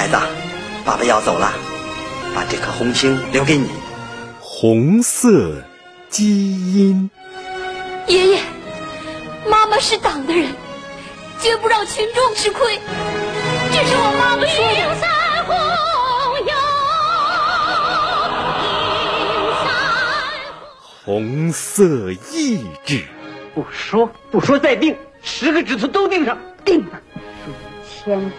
孩子，爸爸要走了，把这颗红星留给你。红色基因。爷爷，妈妈是党的人，绝不让群众吃亏。这是我妈妈说的。红色意志，不说不说再定，十个指头都定上，定了。数字签子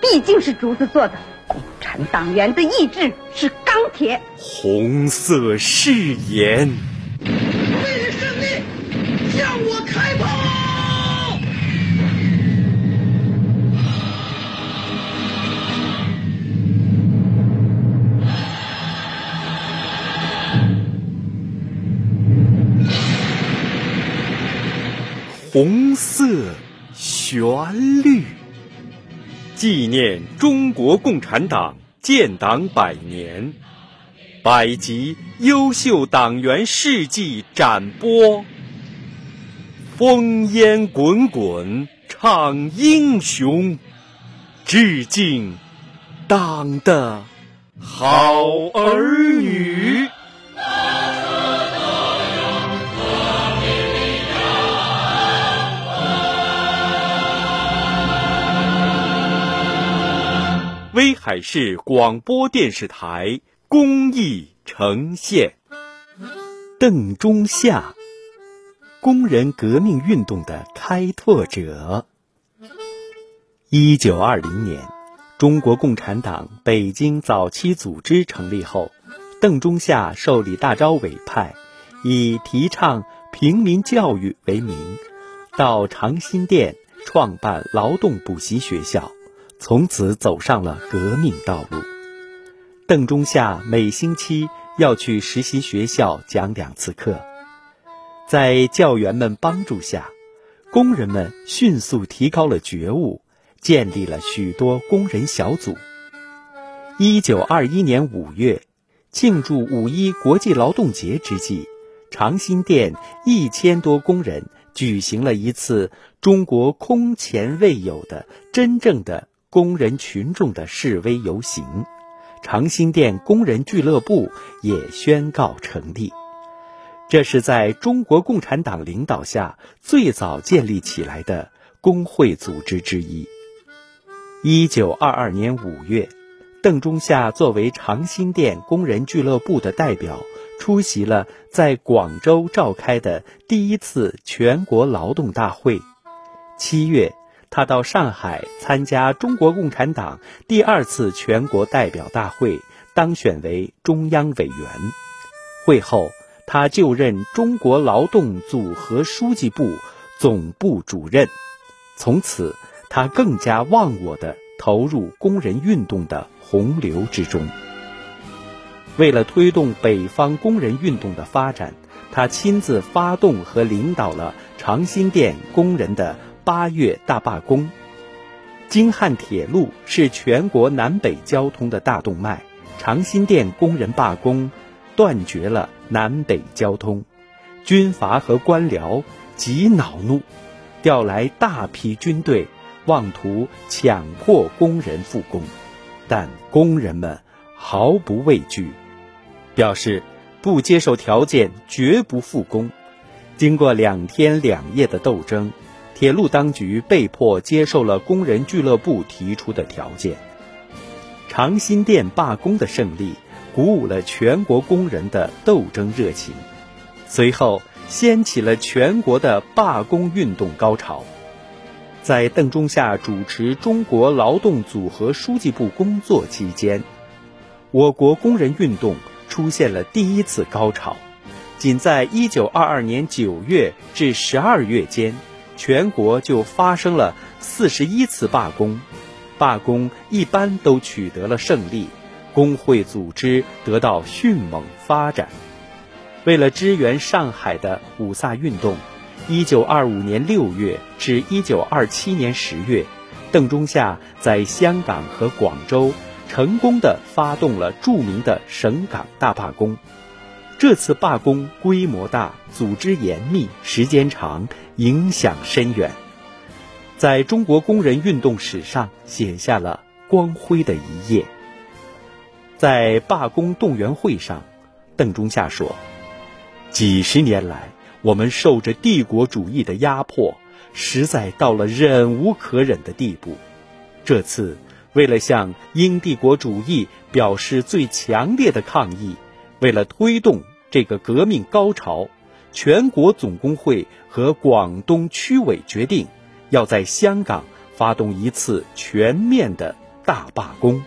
毕竟是竹子做的，共产党员的意志是钢铁。红色誓言，为了胜利，向我开炮！红色旋律，纪念中国共产党建党百年，百集优秀党员事迹展播。烽烟滚滚唱英雄，致敬党的好儿女。威海市广播电视台公益呈现。邓中夏，工人革命运动的开拓者。一九二零年，中国共产党北京早期组织成立后，邓中夏受李大钊委派，以提倡平民教育为名，到长辛店创办劳动补习学校。从此走上了革命道路。邓中夏每星期要去实习学校讲两次课，在教员们帮助下，工人们迅速提高了觉悟，建立了许多工人小组。一九二一年五月，庆祝五一国际劳动节之际，长辛店一千多工人举行了一次中国空前未有的真正的。工人群众的示威游行，长辛店工人俱乐部也宣告成立。这是在中国共产党领导下最早建立起来的工会组织之一。一九二二年五月，邓中夏作为长辛店工人俱乐部的代表，出席了在广州召开的第一次全国劳动大会。七月。他到上海参加中国共产党第二次全国代表大会，当选为中央委员。会后，他就任中国劳动组合书记部总部主任。从此，他更加忘我地投入工人运动的洪流之中。为了推动北方工人运动的发展，他亲自发动和领导了长辛店工人的。八月大罢工，京汉铁路是全国南北交通的大动脉。长辛店工人罢工，断绝了南北交通。军阀和官僚极恼怒，调来大批军队，妄图强迫工人复工。但工人们毫不畏惧，表示不接受条件，绝不复工。经过两天两夜的斗争。铁路当局被迫接受了工人俱乐部提出的条件。长辛店罢工的胜利，鼓舞了全国工人的斗争热情，随后掀起了全国的罢工运动高潮。在邓中夏主持中国劳动组合书记部工作期间，我国工人运动出现了第一次高潮。仅在1922年9月至12月间。全国就发生了四十一次罢工，罢工一般都取得了胜利，工会组织得到迅猛发展。为了支援上海的五卅运动，一九二五年六月至一九二七年十月，邓中夏在香港和广州成功的发动了著名的省港大罢工。这次罢工规模大，组织严密，时间长，影响深远，在中国工人运动史上写下了光辉的一页。在罢工动员会上，邓中夏说：“几十年来，我们受着帝国主义的压迫，实在到了忍无可忍的地步。这次，为了向英帝国主义表示最强烈的抗议，为了推动这个革命高潮，全国总工会和广东区委决定，要在香港发动一次全面的大罢工。”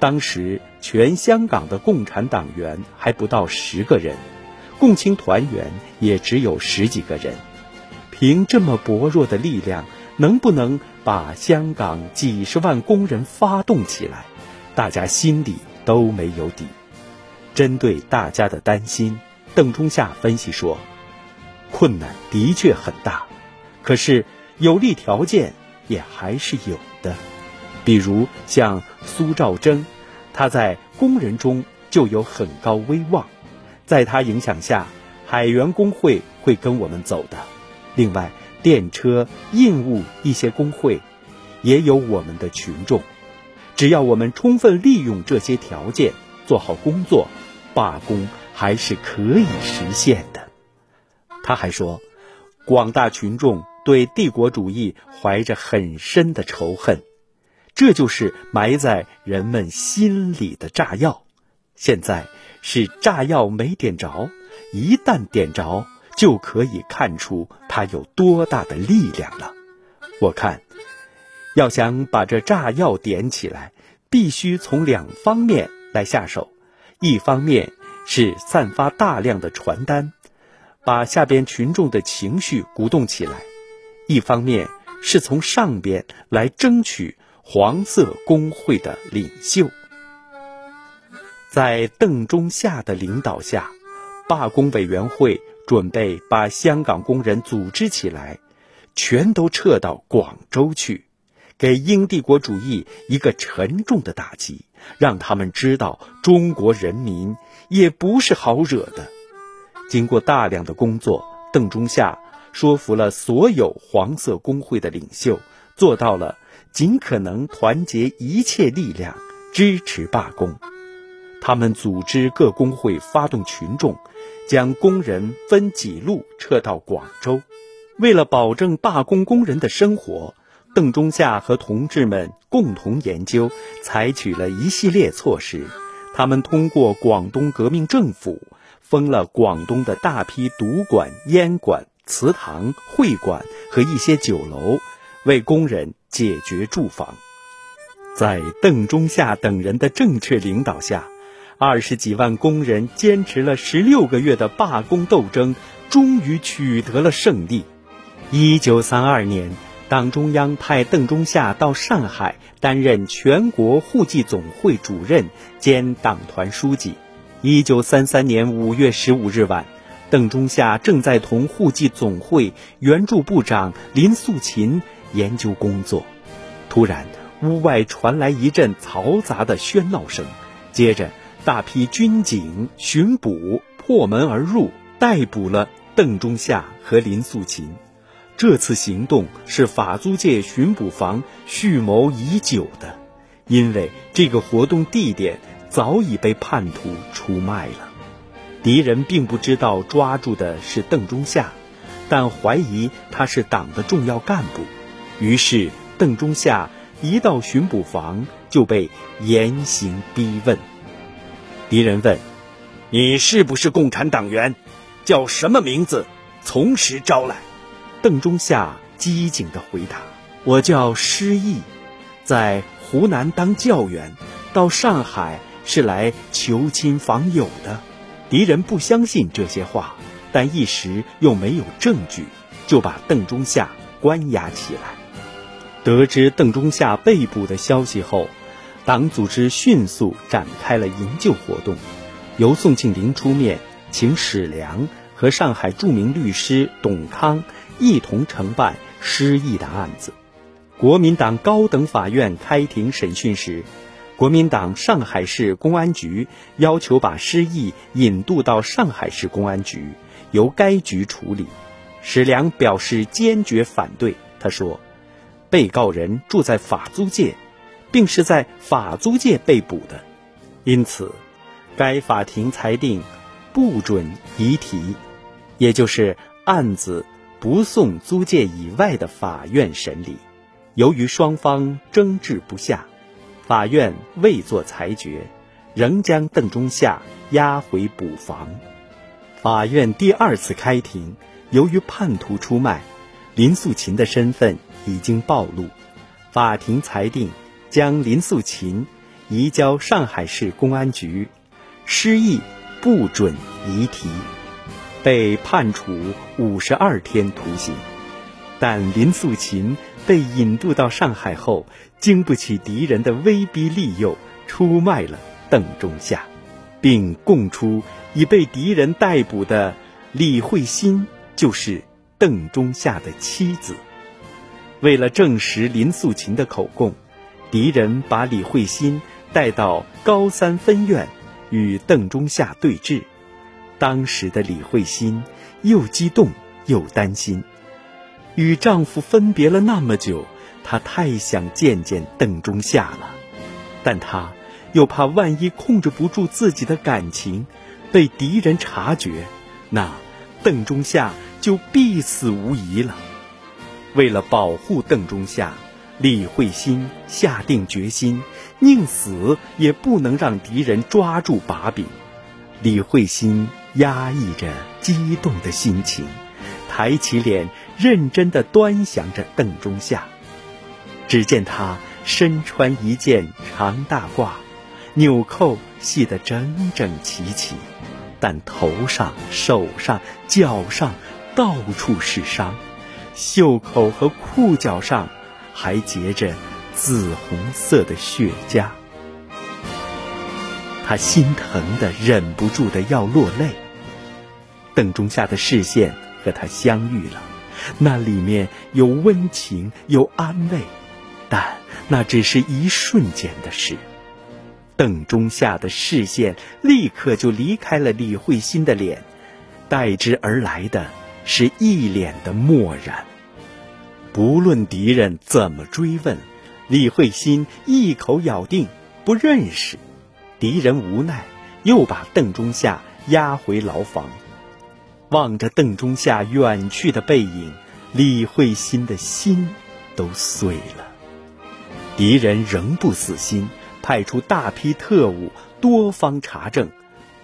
当时全香港的共产党员还不到十个人，共青团员也只有十几个人。凭这么薄弱的力量，能不能把香港几十万工人发动起来？大家心里都没有底。针对大家的担心，邓中夏分析说：“困难的确很大，可是有利条件也还是有的。”比如像苏兆征，他在工人中就有很高威望，在他影响下，海员工会会跟我们走的。另外，电车、印务一些工会，也有我们的群众。只要我们充分利用这些条件，做好工作，罢工还是可以实现的。他还说，广大群众对帝国主义怀着很深的仇恨。这就是埋在人们心里的炸药，现在是炸药没点着，一旦点着，就可以看出它有多大的力量了。我看，要想把这炸药点起来，必须从两方面来下手：一方面是散发大量的传单，把下边群众的情绪鼓动起来；一方面是从上边来争取。黄色工会的领袖，在邓中夏的领导下，罢工委员会准备把香港工人组织起来，全都撤到广州去，给英帝国主义一个沉重的打击，让他们知道中国人民也不是好惹的。经过大量的工作，邓中夏说服了所有黄色工会的领袖，做到了。尽可能团结一切力量支持罢工。他们组织各工会发动群众，将工人分几路撤到广州。为了保证罢工工人的生活，邓中夏和同志们共同研究，采取了一系列措施。他们通过广东革命政府封了广东的大批赌馆、烟馆、祠堂、会馆和一些酒楼。为工人解决住房，在邓中夏等人的正确领导下，二十几万工人坚持了十六个月的罢工斗争，终于取得了胜利。一九三二年，党中央派邓中夏到上海担任全国户籍总会主任兼党团书记。一九三三年五月十五日晚。邓中夏正在同户籍总会原助部长林素琴研究工作，突然屋外传来一阵嘈杂的喧闹声，接着大批军警、巡捕破门而入，逮捕了邓中夏和林素琴。这次行动是法租界巡捕房蓄谋已久的，因为这个活动地点早已被叛徒出卖了。敌人并不知道抓住的是邓中夏，但怀疑他是党的重要干部，于是邓中夏一到巡捕房就被严刑逼问。敌人问：“你是不是共产党员？叫什么名字？从实招来。”邓中夏机警地回答：“我叫施毅，在湖南当教员，到上海是来求亲访友的。”敌人不相信这些话，但一时又没有证据，就把邓中夏关押起来。得知邓中夏被捕的消息后，党组织迅速展开了营救活动，由宋庆龄出面，请史良和上海著名律师董康一同承办失忆的案子。国民党高等法院开庭审讯时。国民党上海市公安局要求把施毅引渡到上海市公安局，由该局处理。史良表示坚决反对。他说：“被告人住在法租界，并是在法租界被捕的，因此，该法庭裁定不准移提，也就是案子不送租界以外的法院审理。由于双方争执不下，法院未作裁决，仍将邓中夏押回捕房。法院第二次开庭，由于叛徒出卖，林素琴的身份已经暴露，法庭裁定将林素琴移交上海市公安局，失意不准移提，被判处五十二天徒刑。但林素琴被引渡到上海后，经不起敌人的威逼利诱，出卖了邓中夏，并供出已被敌人逮捕的李慧欣就是邓中夏的妻子。为了证实林素琴的口供，敌人把李慧欣带到高三分院与邓中夏对峙。当时的李慧欣又激动又担心。与丈夫分别了那么久，她太想见见邓中夏了，但她又怕万一控制不住自己的感情，被敌人察觉，那邓中夏就必死无疑了。为了保护邓中夏，李慧欣下定决心，宁死也不能让敌人抓住把柄。李慧欣压抑着激动的心情。抬起脸，认真的端详着邓中夏。只见他身穿一件长大褂，纽扣系得整整齐齐，但头上、手上、脚上到处是伤，袖口和裤脚上还结着紫红色的血痂。他心疼的忍不住的要落泪。邓中夏的视线。和他相遇了，那里面有温情，有安慰，但那只是一瞬间的事。邓中夏的视线立刻就离开了李慧欣的脸，代之而来的是一脸的漠然。不论敌人怎么追问，李慧欣一口咬定不认识。敌人无奈，又把邓中夏押回牢房。望着邓中夏远去的背影，李慧欣的心都碎了。敌人仍不死心，派出大批特务多方查证，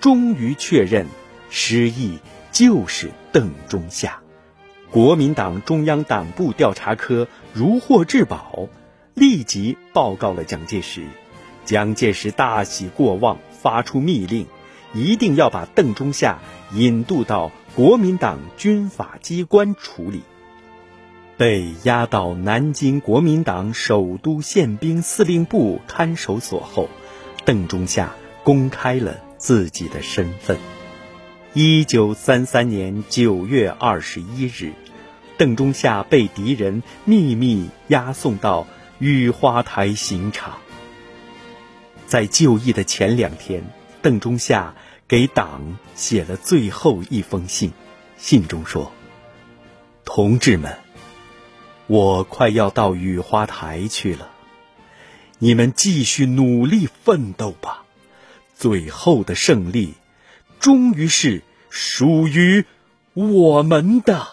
终于确认失忆就是邓中夏。国民党中央党部调查科如获至宝，立即报告了蒋介石。蒋介石大喜过望，发出密令，一定要把邓中夏引渡到。国民党军法机关处理，被押到南京国民党首都宪兵司令部看守所后，邓中夏公开了自己的身份。一九三三年九月二十一日，邓中夏被敌人秘密押送到雨花台刑场。在就义的前两天，邓中夏。给党写了最后一封信，信中说：“同志们，我快要到雨花台去了，你们继续努力奋斗吧，最后的胜利，终于是属于我们的。”